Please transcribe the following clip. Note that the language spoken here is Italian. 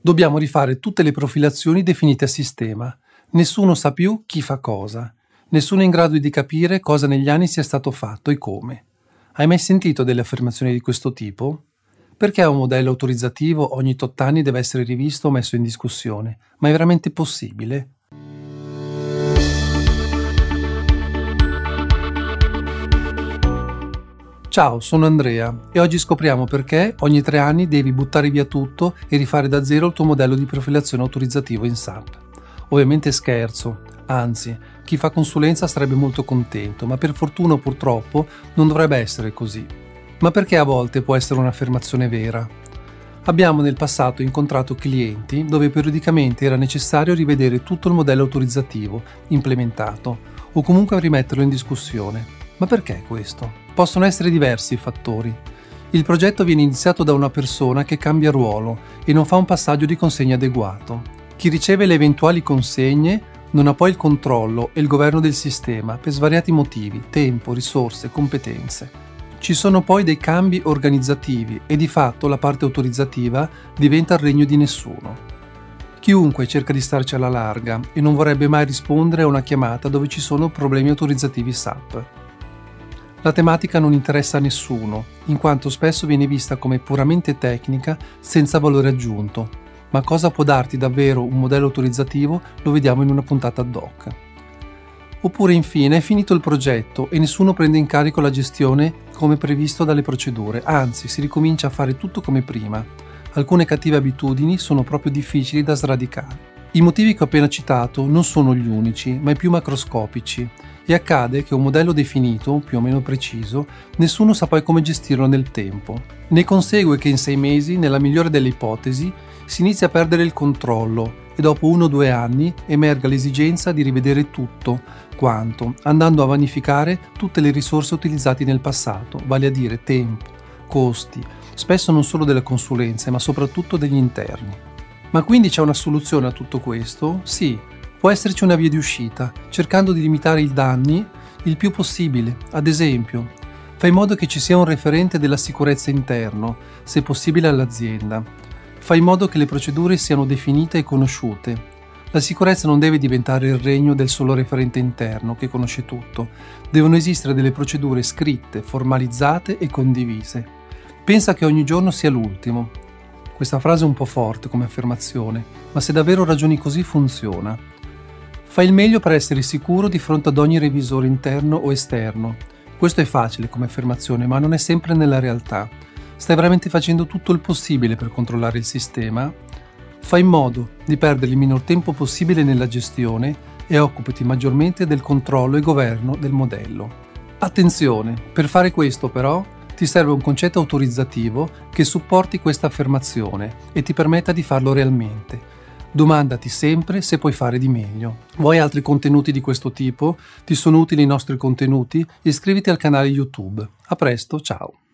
Dobbiamo rifare tutte le profilazioni definite a sistema. Nessuno sa più chi fa cosa. Nessuno è in grado di capire cosa negli anni sia stato fatto e come. Hai mai sentito delle affermazioni di questo tipo? Perché un modello autorizzativo ogni tot anni deve essere rivisto o messo in discussione? Ma è veramente possibile? Ciao, sono Andrea e oggi scopriamo perché ogni tre anni devi buttare via tutto e rifare da zero il tuo modello di profilazione autorizzativo in SAP. Ovviamente scherzo, anzi, chi fa consulenza sarebbe molto contento, ma per fortuna purtroppo non dovrebbe essere così. Ma perché a volte può essere un'affermazione vera? Abbiamo nel passato incontrato clienti dove periodicamente era necessario rivedere tutto il modello autorizzativo implementato o comunque rimetterlo in discussione. Ma perché questo? Possono essere diversi i fattori. Il progetto viene iniziato da una persona che cambia ruolo e non fa un passaggio di consegna adeguato. Chi riceve le eventuali consegne non ha poi il controllo e il governo del sistema per svariati motivi, tempo, risorse, competenze. Ci sono poi dei cambi organizzativi e di fatto la parte autorizzativa diventa il regno di nessuno. Chiunque cerca di starci alla larga e non vorrebbe mai rispondere a una chiamata dove ci sono problemi autorizzativi SAP. La tematica non interessa a nessuno, in quanto spesso viene vista come puramente tecnica senza valore aggiunto, ma cosa può darti davvero un modello autorizzativo lo vediamo in una puntata ad hoc. Oppure infine è finito il progetto e nessuno prende in carico la gestione come previsto dalle procedure, anzi si ricomincia a fare tutto come prima. Alcune cattive abitudini sono proprio difficili da sradicare. I motivi che ho appena citato non sono gli unici, ma i più macroscopici e accade che un modello definito, più o meno preciso, nessuno sa poi come gestirlo nel tempo. Ne consegue che in sei mesi, nella migliore delle ipotesi, si inizia a perdere il controllo e dopo uno o due anni emerga l'esigenza di rivedere tutto quanto, andando a vanificare tutte le risorse utilizzate nel passato, vale a dire tempo, costi, spesso non solo delle consulenze, ma soprattutto degli interni. Ma quindi c'è una soluzione a tutto questo? Sì, Può esserci una via di uscita, cercando di limitare i danni il più possibile. Ad esempio, fai in modo che ci sia un referente della sicurezza interno, se possibile all'azienda. Fai in modo che le procedure siano definite e conosciute. La sicurezza non deve diventare il regno del solo referente interno che conosce tutto. Devono esistere delle procedure scritte, formalizzate e condivise. Pensa che ogni giorno sia l'ultimo. Questa frase è un po' forte come affermazione, ma se davvero ragioni così funziona. Fai il meglio per essere sicuro di fronte ad ogni revisore interno o esterno. Questo è facile come affermazione, ma non è sempre nella realtà. Stai veramente facendo tutto il possibile per controllare il sistema? Fai in modo di perdere il minor tempo possibile nella gestione e occupati maggiormente del controllo e governo del modello. Attenzione, per fare questo però ti serve un concetto autorizzativo che supporti questa affermazione e ti permetta di farlo realmente Domandati sempre se puoi fare di meglio. Vuoi altri contenuti di questo tipo? Ti sono utili i nostri contenuti? Iscriviti al canale YouTube. A presto, ciao!